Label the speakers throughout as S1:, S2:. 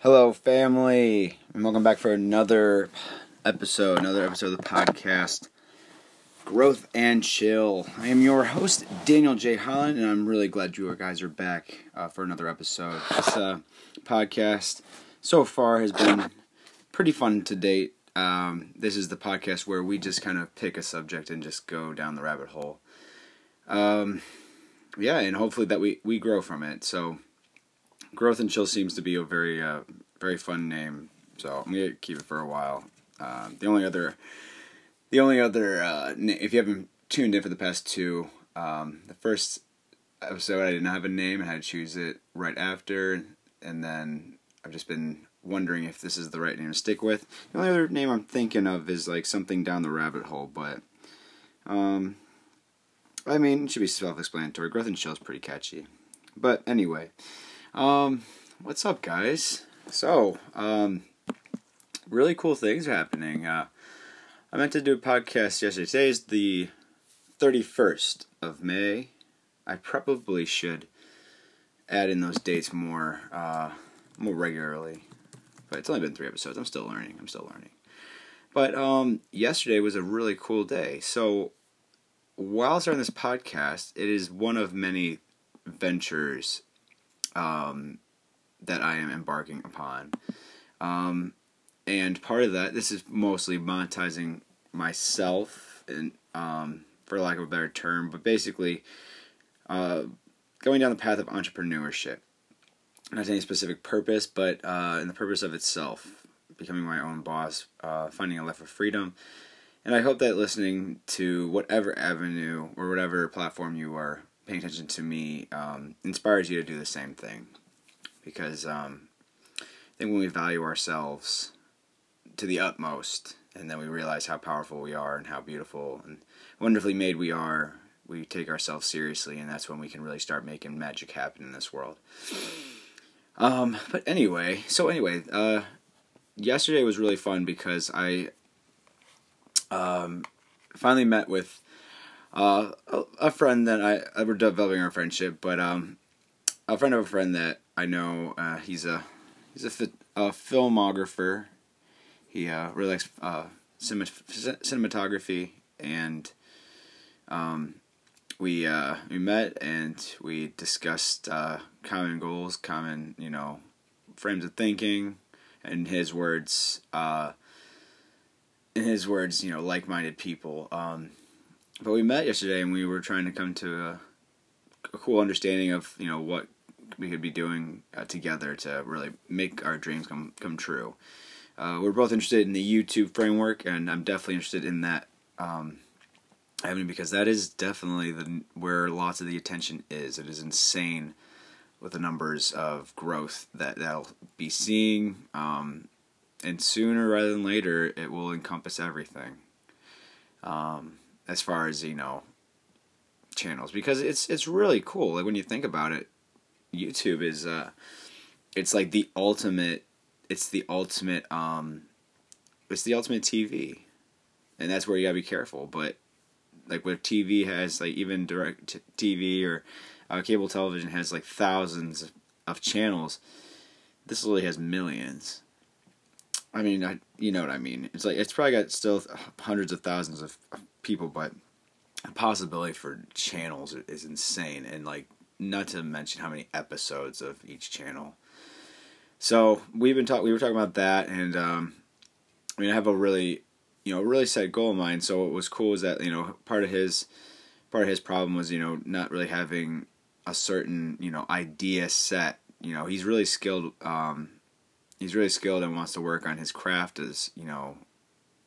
S1: Hello, family, and welcome back for another episode, another episode of the podcast, Growth and Chill. I am your host, Daniel J. Holland, and I'm really glad you guys are back uh, for another episode. This uh, podcast so far has been pretty fun to date. Um, this is the podcast where we just kind of pick a subject and just go down the rabbit hole. Um, yeah, and hopefully that we, we grow from it. So, Growth and Chill seems to be a very uh, very fun name, so I'm gonna keep it for a while. Uh, the only other, the only other, uh, if you haven't tuned in for the past two, um, the first episode I didn't have a name and I had to choose it right after, and then I've just been wondering if this is the right name to stick with. The only other name I'm thinking of is like something down the rabbit hole, but um, I mean, it should be self-explanatory. Growth and Chill is pretty catchy, but anyway. Um, what's up, guys? So, um, really cool things are happening. Uh, I meant to do a podcast yesterday. Today is the 31st of May. I probably should add in those dates more, uh, more regularly. But it's only been three episodes. I'm still learning. I'm still learning. But um, yesterday was a really cool day. So while starting this podcast, it is one of many ventures um, that I am embarking upon. Um, and part of that, this is mostly monetizing myself, and um, for lack of a better term, but basically uh, going down the path of entrepreneurship. Not any specific purpose, but uh, in the purpose of itself, becoming my own boss, uh, finding a life of freedom. And I hope that listening to whatever avenue or whatever platform you are paying attention to me um, inspires you to do the same thing. Because um, I think when we value ourselves to the utmost, and then we realize how powerful we are and how beautiful and wonderfully made we are, we take ourselves seriously, and that's when we can really start making magic happen in this world. Um, but anyway, so anyway, uh, yesterday was really fun because I um, finally met with uh, a, a, friend that I, we're developing our friendship, but um, a friend of a friend that I know. Uh, he's a he's a, a filmographer. He uh, really likes uh, cinematography, and um, we uh, we met and we discussed uh, common goals, common you know frames of thinking. And his words, uh, in his words, you know, like-minded people. Um, but we met yesterday and we were trying to come to a, a cool understanding of you know what we could be doing uh, together to really make our dreams come come true. Uh, we're both interested in the YouTube framework, and I'm definitely interested in that um, avenue because that is definitely the where lots of the attention is. It is insane with the numbers of growth that they'll be seeing, um, and sooner rather than later, it will encompass everything. Um, as far as you know channels because it's it's really cool. Like when you think about it youtube is uh it's like the ultimate it's the ultimate um it's the ultimate tv and that's where you gotta be careful. But like where tv has like even direct tv or uh, cable television has like thousands of channels this literally has millions i mean I, you know what i mean it's like it's probably got still hundreds of thousands of people, but the possibility for channels is insane, and like not to mention how many episodes of each channel. So we've been talking. We were talking about that, and um, I mean, I have a really, you know, really set goal in mind. So what was cool is that you know part of his part of his problem was you know not really having a certain you know idea set. You know, he's really skilled. Um, he's really skilled and wants to work on his craft as you know,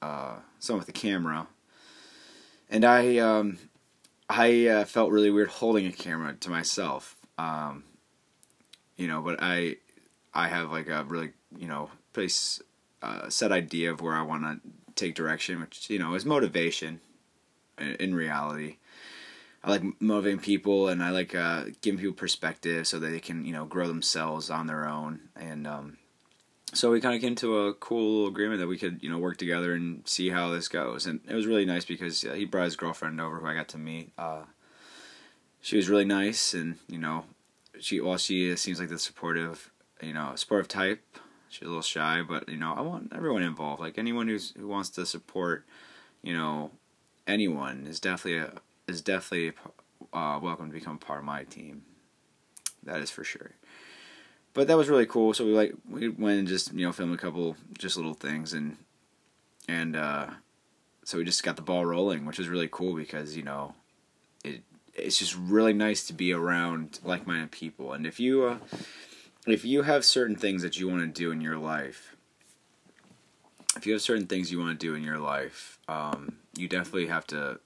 S1: uh, someone with a camera and I um, I uh, felt really weird holding a camera to myself. Um, you know, but I I have like a really you know pretty uh, set idea of where I want to take direction, which you know is motivation. In, in reality, I like motivating people, and I like uh, giving people perspective so that they can you know grow themselves on their own and um, so we kind of came to a cool agreement that we could you know work together and see how this goes and it was really nice because he brought his girlfriend over who i got to meet uh, she was really nice and you know she while she seems like the supportive you know supportive type she's a little shy, but you know, I want everyone involved. Like anyone who's who wants to support, you know, anyone is definitely a, is definitely uh, welcome to become part of my team. That is for sure. But that was really cool. So we like we went and just you know filmed a couple just little things and and uh, so we just got the ball rolling, which was really cool because you know it it's just really nice to be around like-minded people. And if you uh, if you have certain things that you want to do in your life, if you have certain things you want to do in your life, um, you definitely have to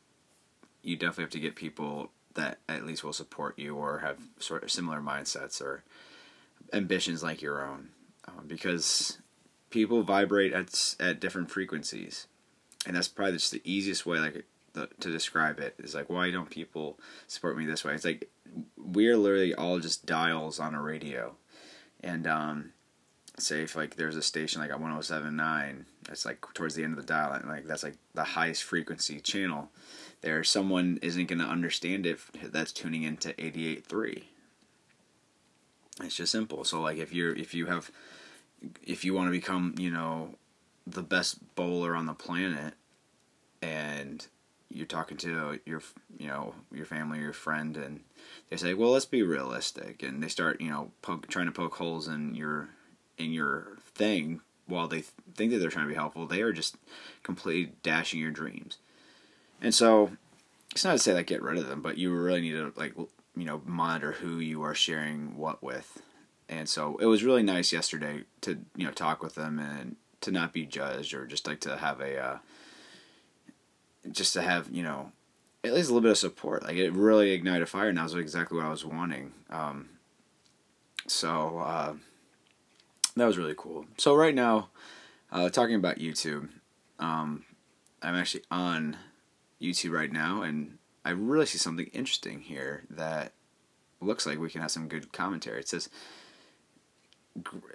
S1: you definitely have to get people that at least will support you or have sort of similar mindsets or ambitions like your own, um, because people vibrate at at different frequencies, and that's probably just the easiest way like the, to describe it is like why don't people support me this way? It's like we're literally all just dials on a radio, and um, say if like there's a station like a 107.9 that's like towards the end of the dial and like that's like the highest frequency channel there someone isn't going to understand it that's tuning into 88.3 it's just simple. So like if you're if you have if you want to become you know the best bowler on the planet and you're talking to your you know your family or your friend and they say well let's be realistic and they start you know poke, trying to poke holes in your in your thing while they th- think that they're trying to be helpful they are just completely dashing your dreams. And so it's not to say like get rid of them but you really need to like you know monitor who you are sharing what with and so it was really nice yesterday to you know talk with them and to not be judged or just like to have a uh, just to have you know at least a little bit of support. Like it really ignited a fire, and that was exactly what I was wanting. Um, so uh, that was really cool. So right now, uh, talking about YouTube, um, I'm actually on YouTube right now, and I really see something interesting here that looks like we can have some good commentary. It says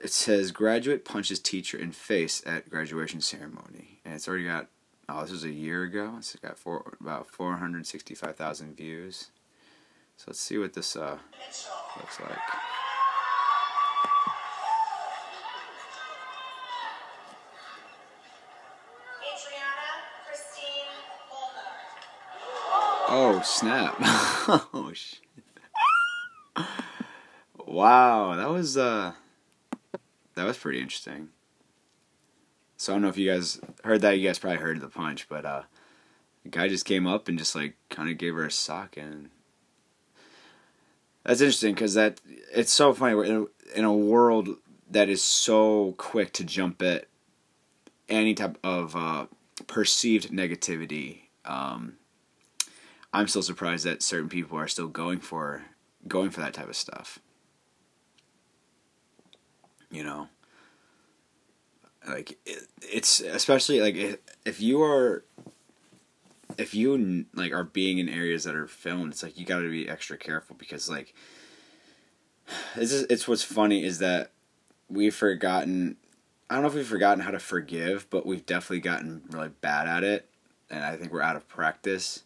S1: it says graduate punches teacher in face at graduation ceremony, and it's already got Oh, this was a year ago. It's got four, about 465,000 views. So let's see what this uh, looks like. Oh snap! oh shit! Wow, that was uh, that was pretty interesting. So I don't know if you guys heard that. You guys probably heard the punch, but uh, the guy just came up and just like kind of gave her a sock, and that's interesting because that it's so funny. In a, in a world that is so quick to jump at any type of uh, perceived negativity. Um, I'm still surprised that certain people are still going for going for that type of stuff. You know like it, it's especially like if you are if you like are being in areas that are filmed it's like you got to be extra careful because like it's just, it's what's funny is that we've forgotten I don't know if we've forgotten how to forgive but we've definitely gotten really bad at it and I think we're out of practice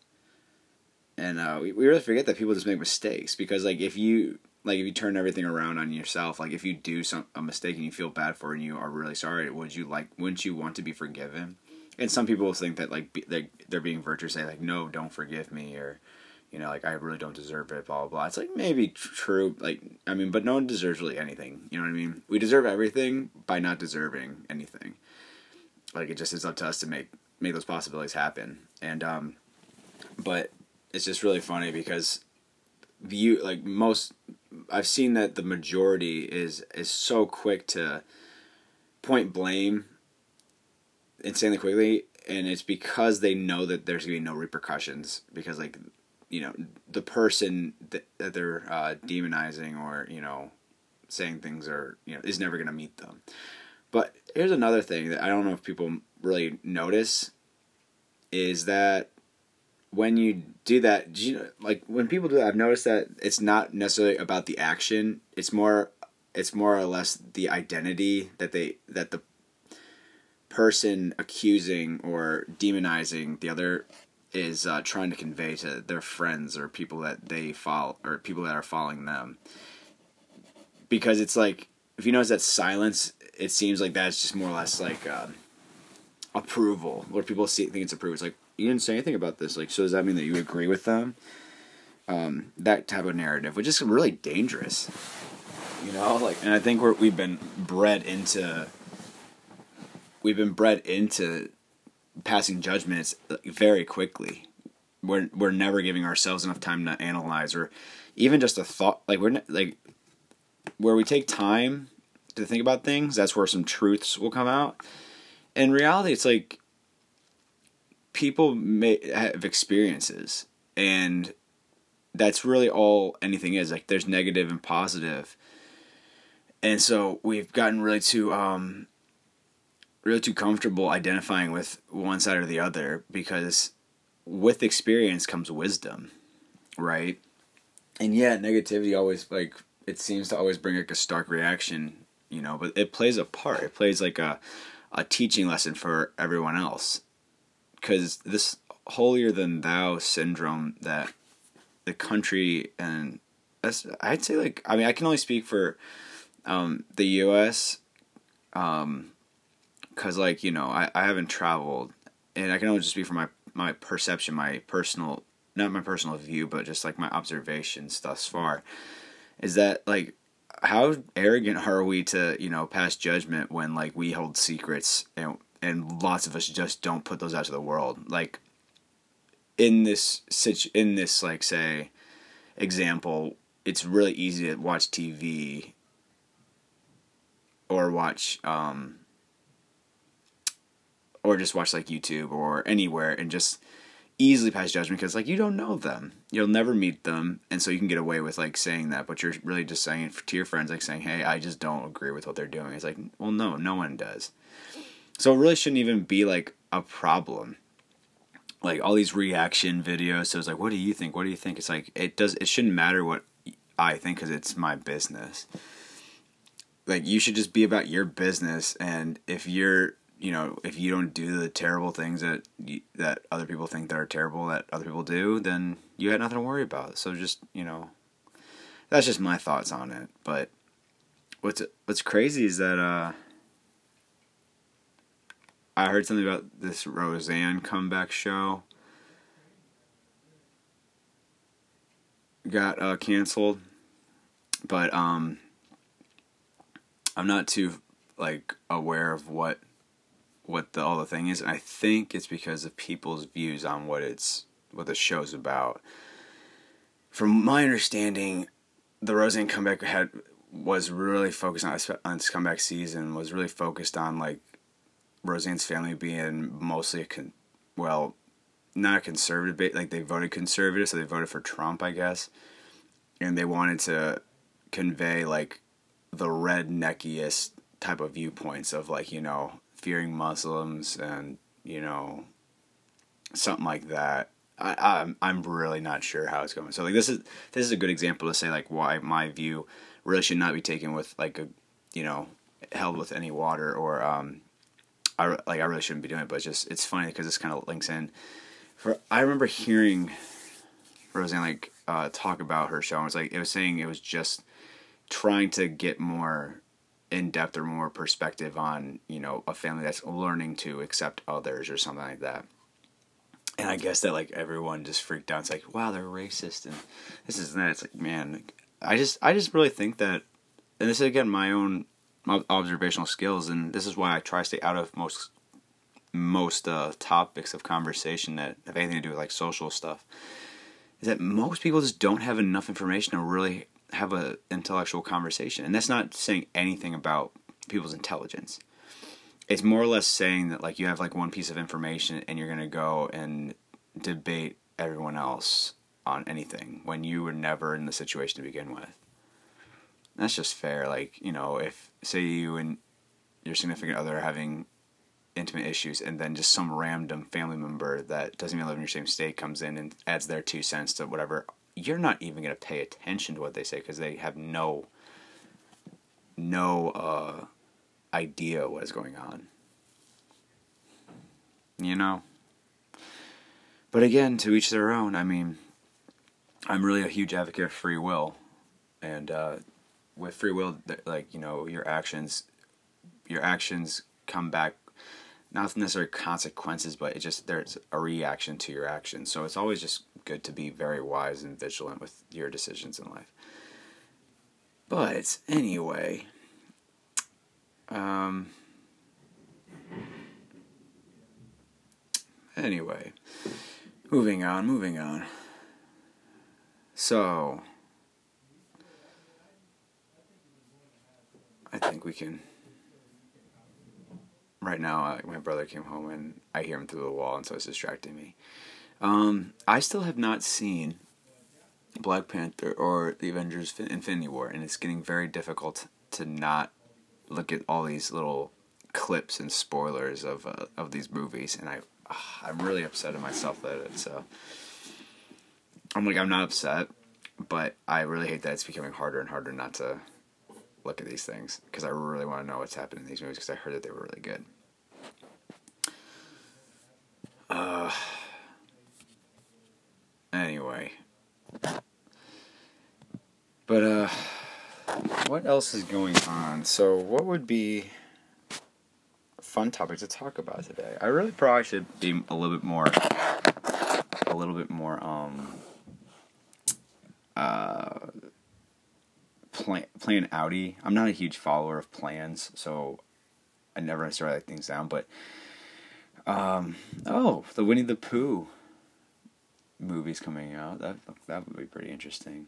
S1: and uh, we, we really forget that people just make mistakes because like if you like if you turn everything around on yourself like if you do some a mistake and you feel bad for it and you are really sorry would you like wouldn't you want to be forgiven? And some people think that like be, they, they're being virtuous say like no don't forgive me or you know like i really don't deserve it blah blah blah. It's like maybe true like i mean but no one deserves really anything you know what i mean? We deserve everything by not deserving anything. Like it just is up to us to make make those possibilities happen. And um but it's just really funny because view like most I've seen that the majority is is so quick to point blame insanely quickly and it's because they know that there's gonna be no repercussions because like you know the person that, that they're uh, demonizing or you know saying things are you know is never gonna meet them. But here's another thing that i don't know if people really notice is that when you do that, do you, like when people do that, I've noticed that it's not necessarily about the action. It's more, it's more or less the identity that they that the person accusing or demonizing the other is uh, trying to convey to their friends or people that they follow or people that are following them. Because it's like if you notice that silence it seems like that's just more or less like um, approval, where people see think it's approval. It's like you didn't say anything about this. Like, so does that mean that you agree with them? Um, that type of narrative, which is really dangerous. You know, like, and I think we're we've been bred into we've been bred into passing judgments very quickly. We're we're never giving ourselves enough time to analyze or even just a thought. Like we're ne- like where we take time to think about things. That's where some truths will come out. In reality, it's like people may have experiences, and that's really all anything is. Like there's negative and positive, and so we've gotten really too um, really too comfortable identifying with one side or the other because with experience comes wisdom, right? And yeah, negativity always like it seems to always bring like a stark reaction, you know, but it plays a part. It plays like a a teaching lesson for everyone else. Cuz this holier than thou syndrome that the country and I'd say like I mean I can only speak for um, the US um, because like you know I, I haven't traveled and i can only just speak from my my perception my personal not my personal view but just like my observations thus far is that like how arrogant are we to you know pass judgment when like we hold secrets and and lots of us just don't put those out to the world. Like in this situ- in this like say example it's really easy to watch tv or watch um or just watch like YouTube or anywhere and just easily pass judgment because like you don't know them. You'll never meet them. And so you can get away with like saying that but you're really just saying it to your friends like saying hey i just don't agree with what they're doing. It's like well no no one does so it really shouldn't even be like a problem like all these reaction videos so it's like what do you think what do you think it's like it does it shouldn't matter what i think because it's my business like you should just be about your business and if you're you know, if you don't do the terrible things that you, that other people think that are terrible that other people do, then you had nothing to worry about. So just you know, that's just my thoughts on it. But what's what's crazy is that uh, I heard something about this Roseanne comeback show got uh, canceled, but um, I'm not too like aware of what what the all the thing is. And I think it's because of people's views on what it's what the show's about. From my understanding, the Roseanne comeback had was really focused on on this comeback season was really focused on like Roseanne's family being mostly a con- well, not a conservative, like they voted conservative, so they voted for Trump, I guess, and they wanted to convey like the redneckiest type of viewpoints of like you know fearing Muslims and you know something like that. I, I'm I'm really not sure how it's going. So like this is this is a good example to say like why my view really should not be taken with like a you know held with any water or um I like I really shouldn't be doing it, but it's just it's funny because this kind of links in. For I remember hearing Roseanne like uh, talk about her show. And it was like it was saying it was just trying to get more in depth or more perspective on you know a family that's learning to accept others or something like that and i guess that like everyone just freaked out it's like wow they're racist and this is that it's like man i just i just really think that and this is again my own observational skills and this is why i try to stay out of most most uh, topics of conversation that have anything to do with like social stuff is that most people just don't have enough information to really have an intellectual conversation. And that's not saying anything about people's intelligence. It's more or less saying that like you have like one piece of information and you're going to go and debate everyone else on anything when you were never in the situation to begin with. That's just fair. Like, you know, if say you and your significant other are having intimate issues and then just some random family member that doesn't even live in your same state comes in and adds their two cents to whatever you're not even going to pay attention to what they say because they have no no uh, idea what is going on. You know. But again, to each their own. I mean, I'm really a huge advocate of free will, and uh, with free will, like you know, your actions your actions come back not necessarily consequences, but it just there's a reaction to your actions. So it's always just good to be very wise and vigilant with your decisions in life. But anyway, um, anyway, moving on, moving on. So, I think we can right now, uh, my brother came home and I hear him through the wall, and so it's distracting me. Um, I still have not seen Black Panther or the Avengers Infinity War, and it's getting very difficult to not look at all these little clips and spoilers of uh, of these movies, and I uh, I'm really upset at myself that it's. Uh, I'm like I'm not upset, but I really hate that it's becoming harder and harder not to look at these things because I really want to know what's happening in these movies because I heard that they were really good. Uh, anyway. But, uh, what else is going on? So, what would be a fun topic to talk about today? I really probably should be a little bit more, a little bit more, um, uh, plan, plan outy. I'm not a huge follower of plans, so I never necessarily write things down. But um, oh, the Winnie the Pooh movie's coming out. That that would be pretty interesting.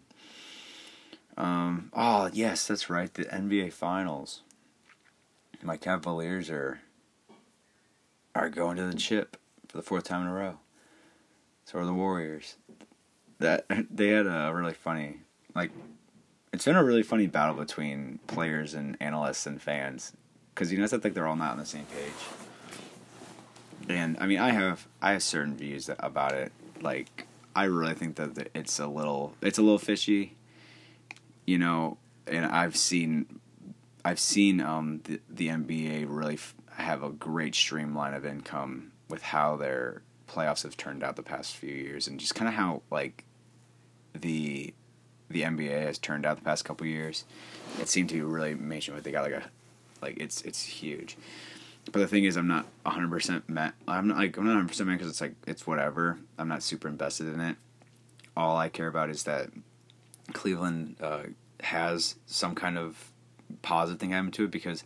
S1: Um, oh yes, that's right. The NBA Finals. My Cavaliers are are going to the chip for the fourth time in a row. So are the Warriors. That they had a really funny like it's been a really funny battle between players and analysts and fans because you know I think they're all not on the same page. And I mean, I have I have certain views that, about it. Like, I really think that it's a little it's a little fishy, you know. And I've seen I've seen um, the the NBA really f- have a great streamline of income with how their playoffs have turned out the past few years, and just kind of how like the the NBA has turned out the past couple years. It seemed to be really amazing. They got like a like it's it's huge. But the thing is, I'm not 100 percent met. I'm not like I'm not 100 percent because it's like it's whatever. I'm not super invested in it. All I care about is that Cleveland uh, has some kind of positive thing happen to it because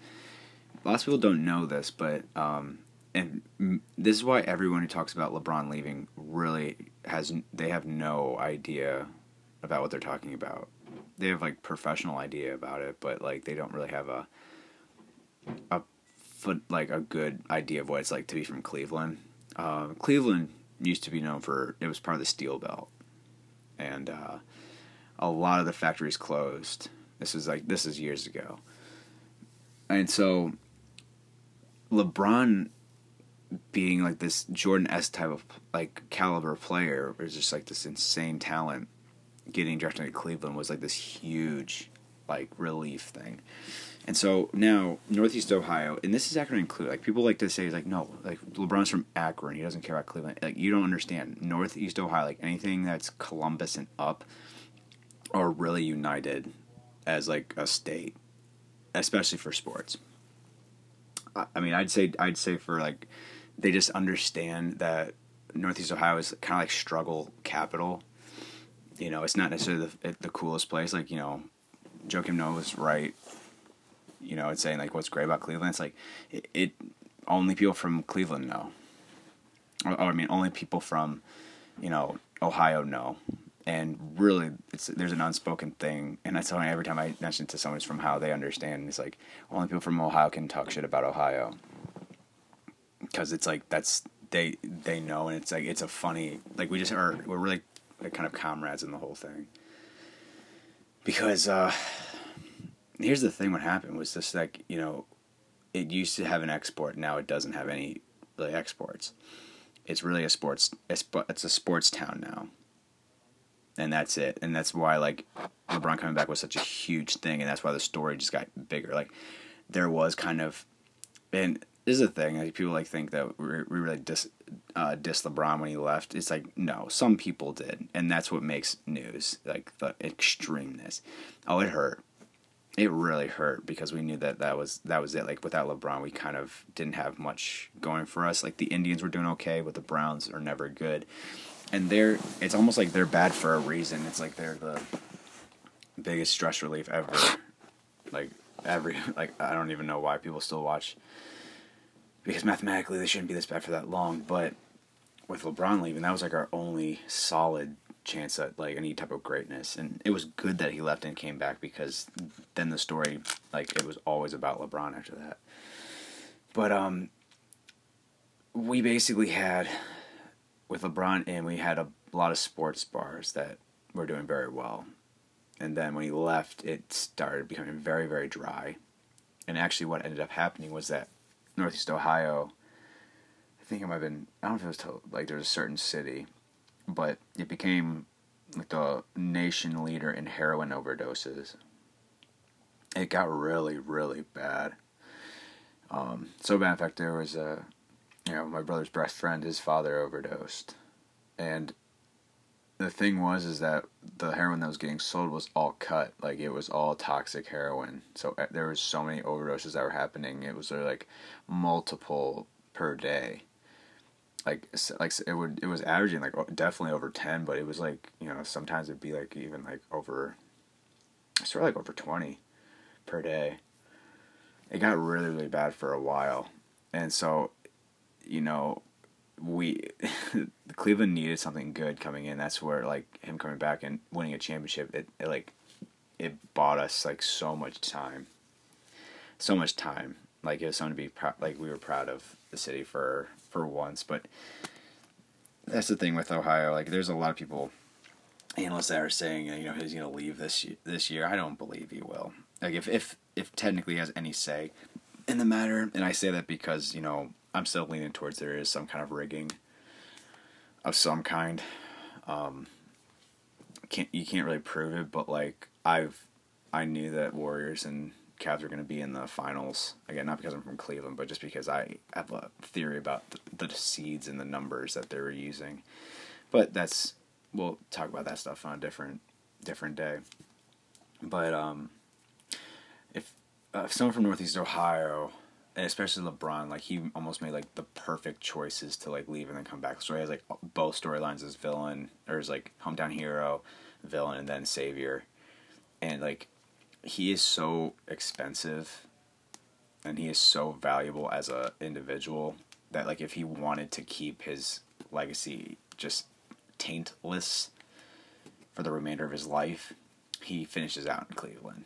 S1: lots of people don't know this, but um, and this is why everyone who talks about LeBron leaving really has they have no idea about what they're talking about. They have like professional idea about it, but like they don't really have a a foot like a good idea of what it's like to be from Cleveland. Uh, Cleveland used to be known for it was part of the Steel Belt, and uh, a lot of the factories closed. This is like this is years ago, and so LeBron being like this Jordan S type of like caliber player is just like this insane talent getting drafted to Cleveland was like this huge like relief thing. And so now Northeast Ohio, and this is Akron included. Like people like to say, like no, like LeBron's from Akron, he doesn't care about Cleveland. Like you don't understand. Northeast Ohio, like anything that's Columbus and up, are really united as like a state, especially for sports. I mean, I'd say I'd say for like, they just understand that Northeast Ohio is kind of like struggle capital you know, it's not necessarily the, the coolest place. Like, you know, Joakim Noah was right. You know, it's saying like what's great about Cleveland. It's like it, it only people from Cleveland know. Or, or, I mean, only people from you know Ohio know. And really, it's there's an unspoken thing, and that's only every time I mention it to someone from how they understand. It's like only people from Ohio can talk shit about Ohio, because it's like that's they they know, and it's like it's a funny like we just are we're really like kind of comrades in the whole thing. Because uh, here's the thing: what happened was just like you know, it used to have an export. Now it doesn't have any really exports. It's really a sports. It's it's a sports town now. And that's it. And that's why like LeBron coming back was such a huge thing, and that's why the story just got bigger. Like there was kind of, and this is the thing. Like, people like think that we we really dis uh, diss LeBron when he left. It's like no, some people did, and that's what makes news. Like the extremeness. Oh, it hurt. it really hurt because we knew that that was that was it. Like without LeBron, we kind of didn't have much going for us. Like the Indians were doing okay, but the Browns are never good. And they're it's almost like they're bad for a reason. It's like they're the biggest stress relief ever. Like every like I don't even know why people still watch because mathematically they shouldn't be this bad for that long, but with LeBron leaving, that was like our only solid chance at like any type of greatness. And it was good that he left and came back because then the story like it was always about LeBron after that. But um we basically had with LeBron in we had a lot of sports bars that were doing very well. And then when he left it started becoming very, very dry. And actually what ended up happening was that Northeast Ohio I think it might have been I don't know if it was to, like there's a certain city but it became like the nation leader in heroin overdoses. It got really, really bad. Um, so bad, in fact, there was a, you know, my brother's best friend, his father overdosed, and the thing was is that the heroin that was getting sold was all cut, like it was all toxic heroin. So uh, there was so many overdoses that were happening. It was like multiple per day like like it would it was averaging like definitely over 10 but it was like you know sometimes it'd be like even like over sort of like over 20 per day it got really really bad for a while and so you know we Cleveland needed something good coming in that's where like him coming back and winning a championship it, it like it bought us like so much time so much time like it was something to be proud like we were proud of the city for for once. But that's the thing with Ohio. Like, there's a lot of people, analysts that are saying, you know, he's to leave this this year. I don't believe he will. Like, if if if technically has any say in the matter, and I say that because you know I'm still leaning towards there is some kind of rigging of some kind. Um, can't you can't really prove it, but like I've I knew that Warriors and Cavs are going to be in the finals again. Not because I'm from Cleveland, but just because I have a theory about the, the seeds and the numbers that they were using. But that's we'll talk about that stuff on a different different day. But um, if, uh, if someone from Northeast Ohio, and especially LeBron, like he almost made like the perfect choices to like leave and then come back. So he has like both storylines as villain or as like hometown hero, villain, and then savior, and like he is so expensive and he is so valuable as a individual that like if he wanted to keep his legacy just taintless for the remainder of his life, he finishes out in Cleveland.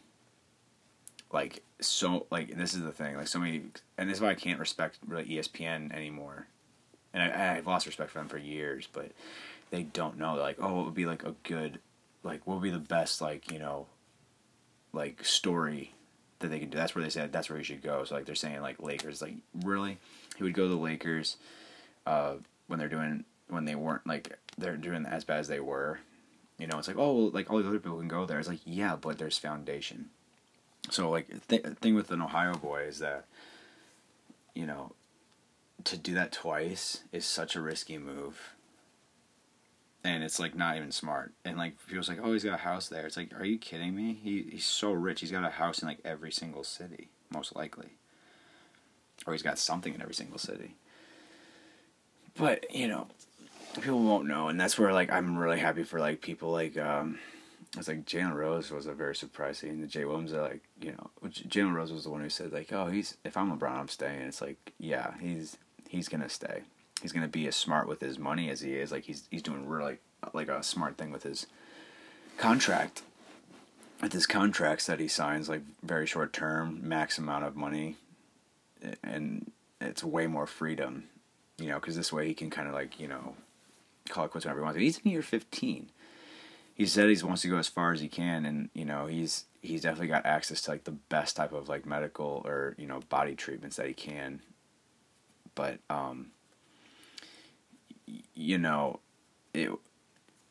S1: Like so like this is the thing, like so many and this is why I can't respect really ESPN anymore. And I, I've lost respect for them for years, but they don't know like, oh, what would be like a good like what would be the best like, you know, like story that they can do. That's where they said that's where he should go. So like they're saying like Lakers, like really, he would go to the Lakers uh, when they're doing when they weren't like they're doing as bad as they were. You know, it's like oh like all these other people can go there. It's like yeah, but there's foundation. So like th- thing with an Ohio boy is that you know to do that twice is such a risky move and it's like not even smart. And like people's like, oh, he's got a house there. It's like, are you kidding me? He he's so rich. He's got a house in like every single city, most likely, or he's got something in every single city. But you know, people won't know, and that's where like I'm really happy for like people like um, it's like Jalen Rose was a very surprising. The Jay Williams are like you know, Jalen Rose was the one who said like, oh, he's if I'm LeBron, I'm staying. It's like yeah, he's he's gonna stay he's gonna be as smart with his money as he is. Like he's he's doing really like a smart thing with his contract. With his contracts that he signs, like very short term, max amount of money, and it's way more freedom, you know, because this way he can kind of like you know call it quits whenever he wants. He's in year fifteen. He said he wants to go as far as he can, and you know he's he's definitely got access to like the best type of like medical or you know body treatments that he can. But um, you know, it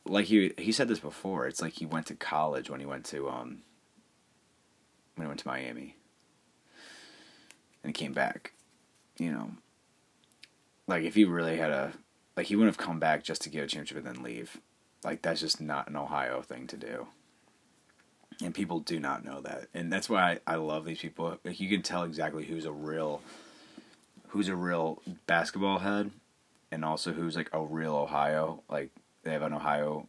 S1: like he he said this before. It's like he went to college when he went to um when he went to Miami, and came back. You know, like if he really had a like he wouldn't have come back just to get a championship and then leave. Like that's just not an Ohio thing to do. and people do not know that, and that's why I, I love these people. Like you can tell exactly who's a real, who's a real basketball head, and also who's like a real Ohio. Like they have an Ohio,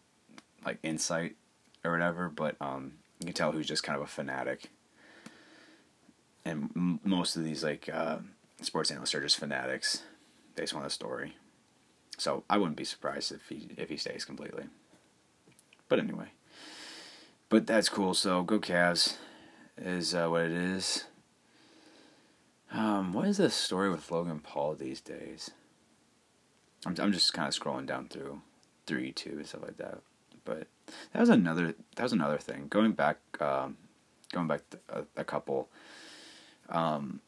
S1: like insight or whatever. But um, you can tell who's just kind of a fanatic. And m- most of these like uh, sports analysts are just fanatics based on the story. So I wouldn't be surprised if he if he stays completely. But anyway, but that's cool. So go Cavs is uh, what it is. Um, what is the story with Logan Paul these days? I'm I'm just kind of scrolling down through through YouTube and stuff like that. But that was another that was another thing. Going back, um, going back a, a couple. Um,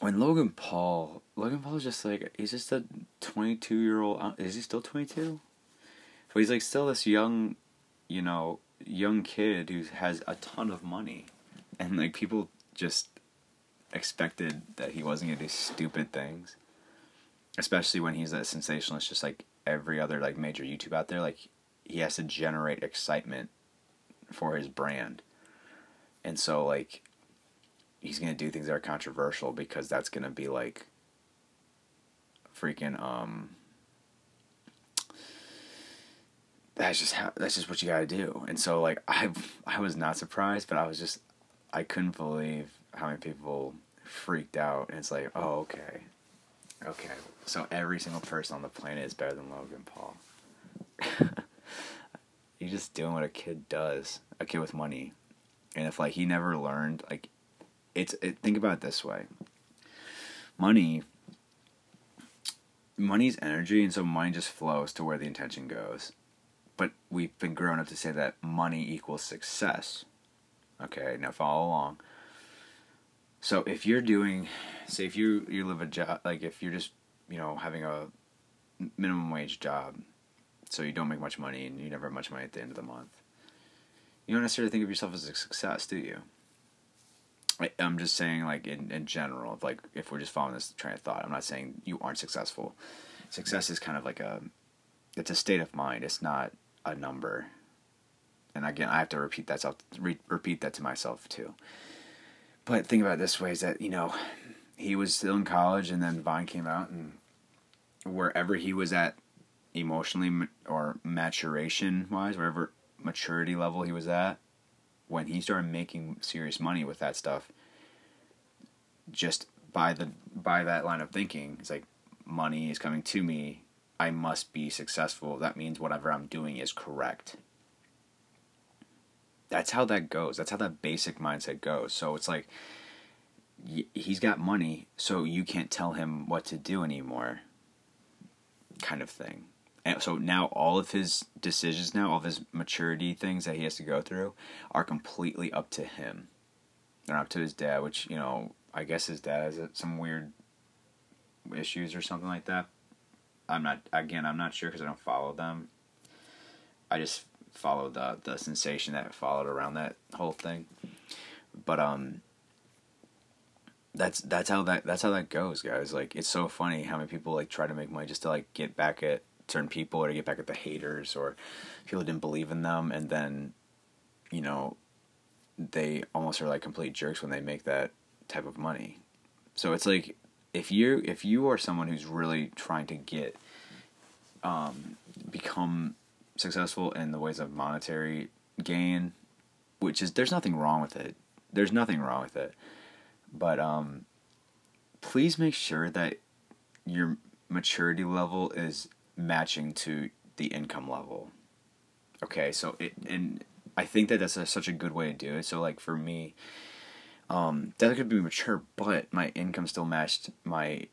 S1: when Logan Paul, Logan Paul is just like he's just a twenty two year old. Uh, is he still twenty two? But he's like still this young, you know, young kid who has a ton of money, and like people just expected that he wasn't gonna do stupid things, especially when he's a sensationalist, just like every other like major YouTube out there. Like he has to generate excitement for his brand, and so like he's gonna do things that are controversial because that's gonna be like freaking um that's just how that's just what you gotta do. And so like i i was not surprised but i was just i couldn't believe how many people freaked out. And it's like oh okay. Okay. So every single person on the planet is better than logan paul. He's just doing what a kid does a kid with money. And if like he never learned like it's it, think about it this way. Money money's energy and so money just flows to where the intention goes but we've been grown up to say that money equals success okay now follow along so if you're doing say if you you live a job like if you're just you know having a minimum wage job so you don't make much money and you never have much money at the end of the month you don't necessarily think of yourself as a success do you I'm just saying, like in in general, like if we're just following this train of thought, I'm not saying you aren't successful. Success is kind of like a, it's a state of mind. It's not a number. And again, I have to repeat that self, re- repeat that to myself too. But think about it this way: is that you know, he was still in college, and then Vine came out, and wherever he was at, emotionally or maturation wise, wherever maturity level he was at, when he started making serious money with that stuff, just by the by that line of thinking, it's like money is coming to me. I must be successful. That means whatever I'm doing is correct. That's how that goes. That's how that basic mindset goes. So it's like he's got money, so you can't tell him what to do anymore. Kind of thing. And so now all of his decisions now, all of his maturity things that he has to go through are completely up to him. They're up to his dad, which, you know, I guess his dad has some weird issues or something like that. I'm not again, I'm not sure because I don't follow them. I just followed the the sensation that followed around that whole thing. But um that's that's how that that's how that goes, guys. Like it's so funny how many people like try to make money just to like get back at certain people or to get back at the haters or people who didn't believe in them and then you know they almost are like complete jerks when they make that type of money so it's like if you if you are someone who's really trying to get um, become successful in the ways of monetary gain which is there's nothing wrong with it there's nothing wrong with it but um please make sure that your maturity level is matching to the income level. Okay, so it and I think that that's a, such a good way to do it. So like for me, um, that could be mature, but my income still matched my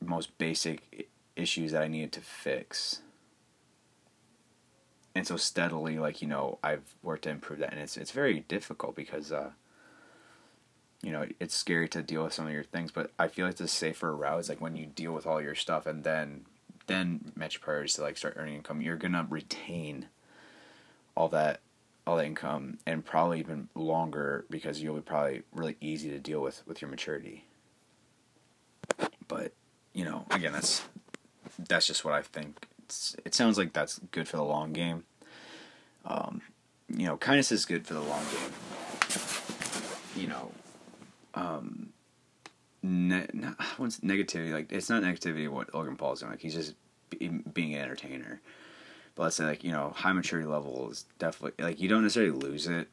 S1: most basic issues that I needed to fix. And so steadily, like you know, I've worked to improve that, and it's it's very difficult because, uh, you know, it's scary to deal with some of your things. But I feel like the safer route is like when you deal with all your stuff, and then then match priorities to like start earning income, you're gonna retain all that all that income and probably even longer because you'll be probably really easy to deal with with your maturity. But you know, again, that's that's just what I think. It's, it sounds like that's good for the long game. Um, you know, kindness is good for the long game. You know, um, ne- not, what's negativity? Like, it's not negativity what Logan Paul's doing. Like, he's just be, being an entertainer. But let's say, like, you know, high maturity level is definitely, like, you don't necessarily lose it.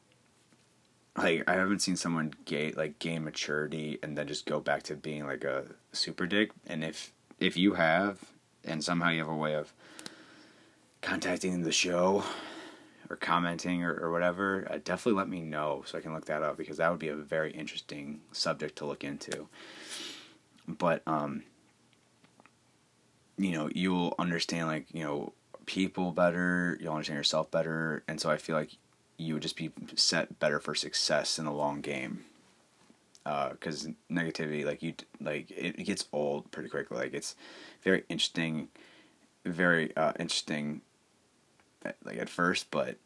S1: Like, I haven't seen someone gain, like, gain maturity and then just go back to being, like, a super dick. And if, if you have, and somehow you have a way of contacting the show or commenting or, or whatever, uh, definitely let me know so I can look that up because that would be a very interesting subject to look into. But um, you know, you'll understand like you know people better, you'll understand yourself better, and so I feel like you would just be set better for success in the long game. Because uh, negativity, like you, like it, it gets old pretty quickly. Like it's very interesting, very uh, interesting like at first, but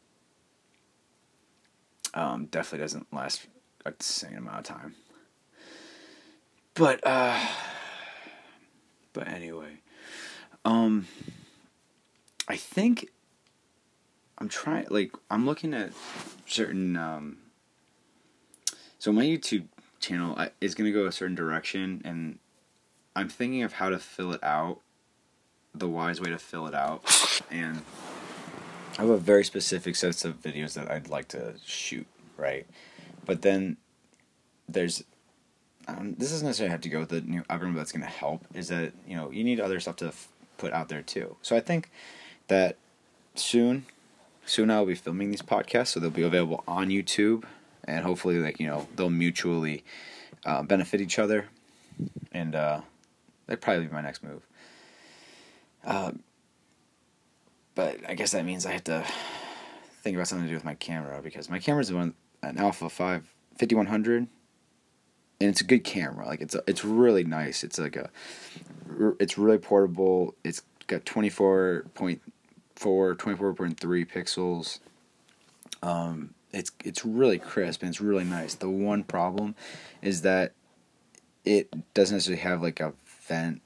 S1: um, definitely doesn't last a same amount of time. But uh, but anyway, um, I think I'm trying. Like I'm looking at certain. Um, so my YouTube channel is going to go a certain direction, and I'm thinking of how to fill it out, the wise way to fill it out, and I have a very specific set of videos that I'd like to shoot, right? But then there's um, this doesn't necessarily have to go with the new algorithm that's going to help. Is that you know you need other stuff to f- put out there too. So I think that soon, soon I'll be filming these podcasts, so they'll be available on YouTube, and hopefully, like you know, they'll mutually uh, benefit each other, and uh, that'd probably be my next move. Uh, but I guess that means I have to think about something to do with my camera because my camera's one an Alpha 5 5100 and it's a good camera. Like it's a, it's really nice. It's like a it's really portable. It's got 24.4 24.3 pixels. Um it's it's really crisp and it's really nice. The one problem is that it doesn't necessarily have like a vent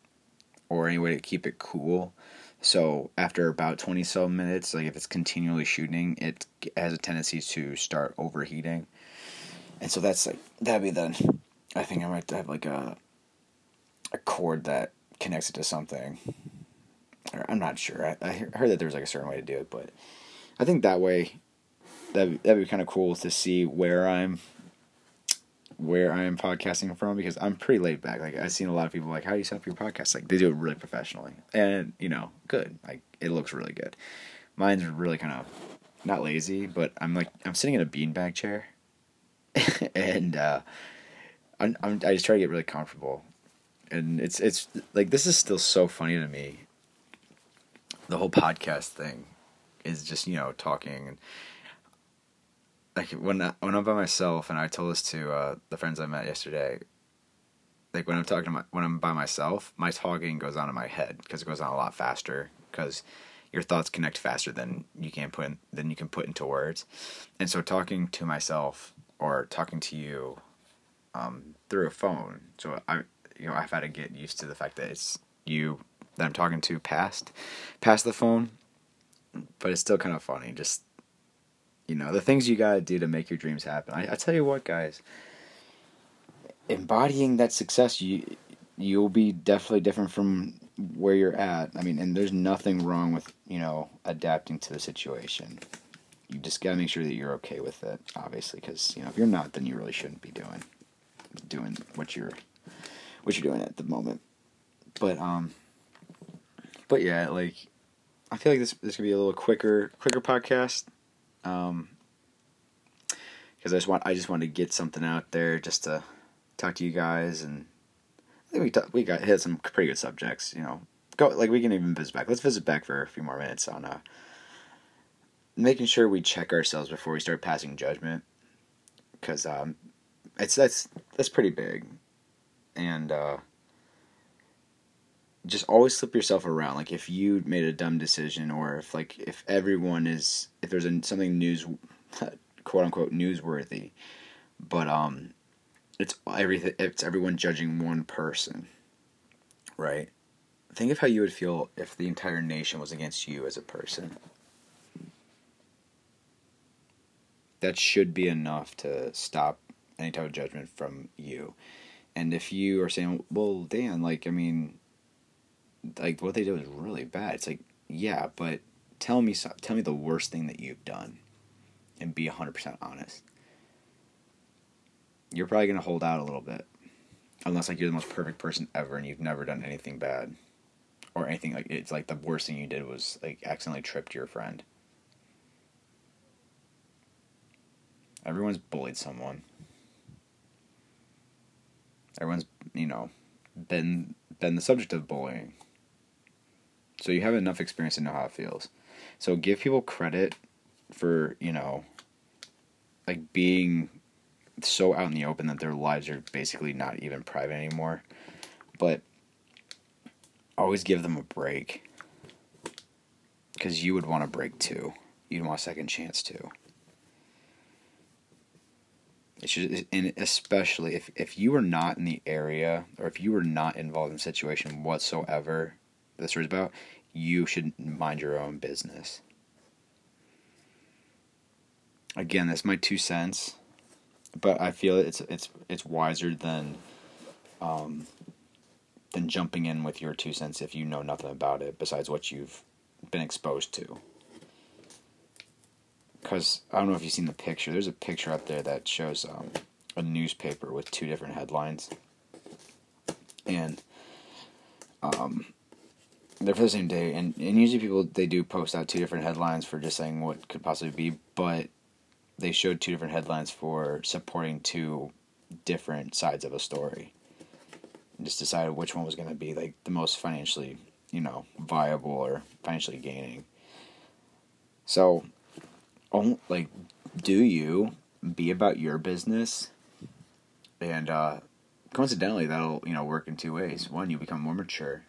S1: or any way to keep it cool. So after about 20 so minutes, like if it's continually shooting, it has a tendency to start overheating. And so that's like that'd be the I think I might have like a a cord that connects it to something. I'm not sure. I, I heard that there was like a certain way to do it, but I think that way that that'd be kind of cool to see where I'm where I am podcasting from because I'm pretty laid back. Like I've seen a lot of people like, how do you set up your podcast? Like they do it really professionally and you know, good. Like it looks really good. Mine's really kind of not lazy, but I'm like I'm sitting in a beanbag chair, and uh, I'm, I'm I just try to get really comfortable, and it's it's like this is still so funny to me. The whole podcast thing is just you know talking and like when I, when I'm by myself, and I told this to uh, the friends I met yesterday. Like when I'm talking my, when I'm by myself, my talking goes on in my head because it goes on a lot faster because your thoughts connect faster than you can put in, than you can put into words. And so talking to myself or talking to you um, through a phone. So I you know I've had to get used to the fact that it's you that I'm talking to past past the phone, but it's still kind of funny just you know the things you gotta do to make your dreams happen. I, I tell you what guys embodying that success you you'll be definitely different from where you're at. I mean and there's nothing wrong with you know adapting to the situation. You just gotta make sure that you're okay with it obviously because you know if you're not then you really shouldn't be doing doing what you're what you're doing at the moment. But um but yeah like i feel like this this could be a little quicker quicker podcast um, because I just want I just wanted to get something out there just to talk to you guys, and I think we t- we got hit some pretty good subjects. You know, go like we can even visit back. Let's visit back for a few more minutes on uh, making sure we check ourselves before we start passing judgment, because um, it's that's that's pretty big, and uh, just always slip yourself around. Like if you made a dumb decision, or if like if everyone is if there's a, something news, quote unquote newsworthy, but um, it's everything. It's everyone judging one person, right? Think of how you would feel if the entire nation was against you as a person. that should be enough to stop any type of judgment from you. And if you are saying, "Well, Dan, like I mean, like what they did was really bad," it's like, yeah, but tell me, tell me the worst thing that you've done, and be hundred percent honest. You're probably gonna hold out a little bit, unless like you're the most perfect person ever and you've never done anything bad, or anything like it's like the worst thing you did was like accidentally tripped your friend. Everyone's bullied someone. Everyone's, you know, been been the subject of bullying. So you have enough experience to know how it feels. So give people credit for, you know, like being so out in the open that their lives are basically not even private anymore. But always give them a break. Because you would want a break too. You'd want a second chance too. It should, and especially if, if you were not in the area or if you were not involved in the situation whatsoever, this is about, you should mind your own business. Again, that's my two cents, but I feel it's it's it's wiser than um, than jumping in with your two cents if you know nothing about it besides what you've been exposed to because I don't know if you've seen the picture. There's a picture up there that shows um, a newspaper with two different headlines, and um, they're for the same day. And, and usually people they do post out two different headlines for just saying what could possibly be, but they showed two different headlines for supporting two different sides of a story. And just decided which one was going to be like the most financially, you know, viable or financially gaining. So like, do you be about your business? And uh, coincidentally, that'll you know work in two ways. One, you become more mature.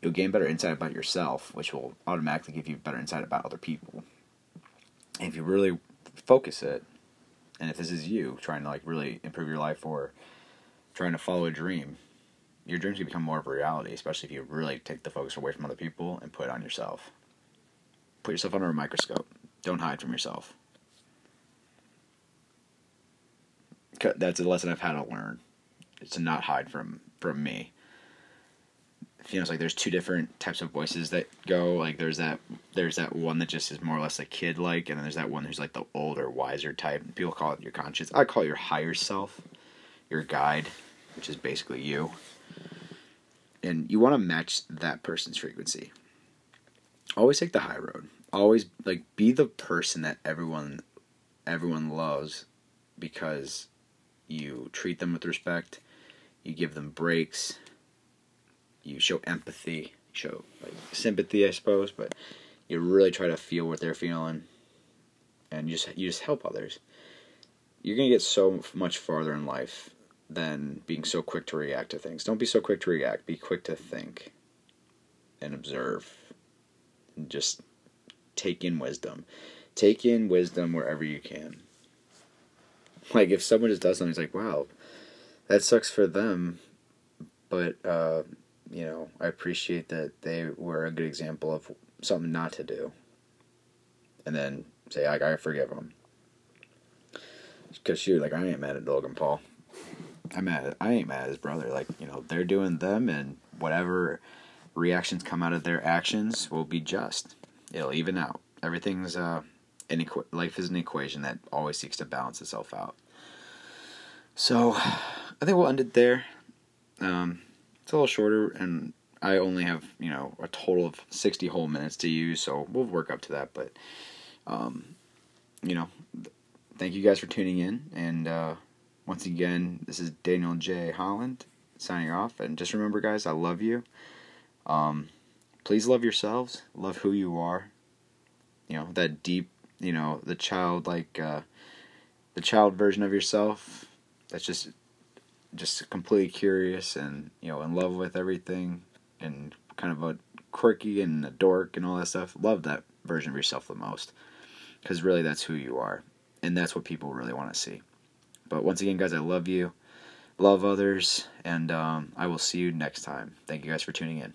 S1: You'll gain better insight about yourself, which will automatically give you better insight about other people. And if you really focus it, and if this is you trying to like really improve your life or trying to follow a dream, your dreams can become more of a reality, especially if you really take the focus away from other people and put it on yourself. Put yourself under a microscope. Don't hide from yourself. That's a lesson I've had to learn. It's to not hide from from me. It's like there's two different types of voices that go. Like there's that there's that one that just is more or less a kid like, and then there's that one who's like the older, wiser type. People call it your conscience. I call it your higher self, your guide, which is basically you. And you want to match that person's frequency. Always take the high road always like be the person that everyone everyone loves because you treat them with respect, you give them breaks, you show empathy, show like sympathy, I suppose, but you really try to feel what they're feeling, and you just you just help others. You're gonna get so much farther in life than being so quick to react to things. Don't be so quick to react. Be quick to think and observe, and just take in wisdom. Take in wisdom wherever you can. Like if someone just does something, it's like, wow, that sucks for them, but uh, you know, I appreciate that they were a good example of something not to do. And then say, like, I forgive them. Because shoot, like I ain't mad at Logan Paul. I'm mad. I ain't mad at his brother. Like you know, they're doing them, and whatever reactions come out of their actions will be just it'll even out. Everything's uh, an equ- life is an equation that always seeks to balance itself out. So, I think we'll end it there. Um, it's a little shorter, and I only have you know a total of sixty whole minutes to use, so we'll work up to that. But, um, you know, th- thank you guys for tuning in, and uh, once again, this is Daniel J. Holland signing off. And just remember, guys, I love you. Um, please love yourselves, love who you are. You know, that deep, you know, the child like uh the child version of yourself that's just just completely curious and, you know, in love with everything and kind of a quirky and a dork and all that stuff. Love that version of yourself the most. Cuz really that's who you are. And that's what people really want to see. But once again, guys, I love you. Love others, and um, I will see you next time. Thank you guys for tuning in.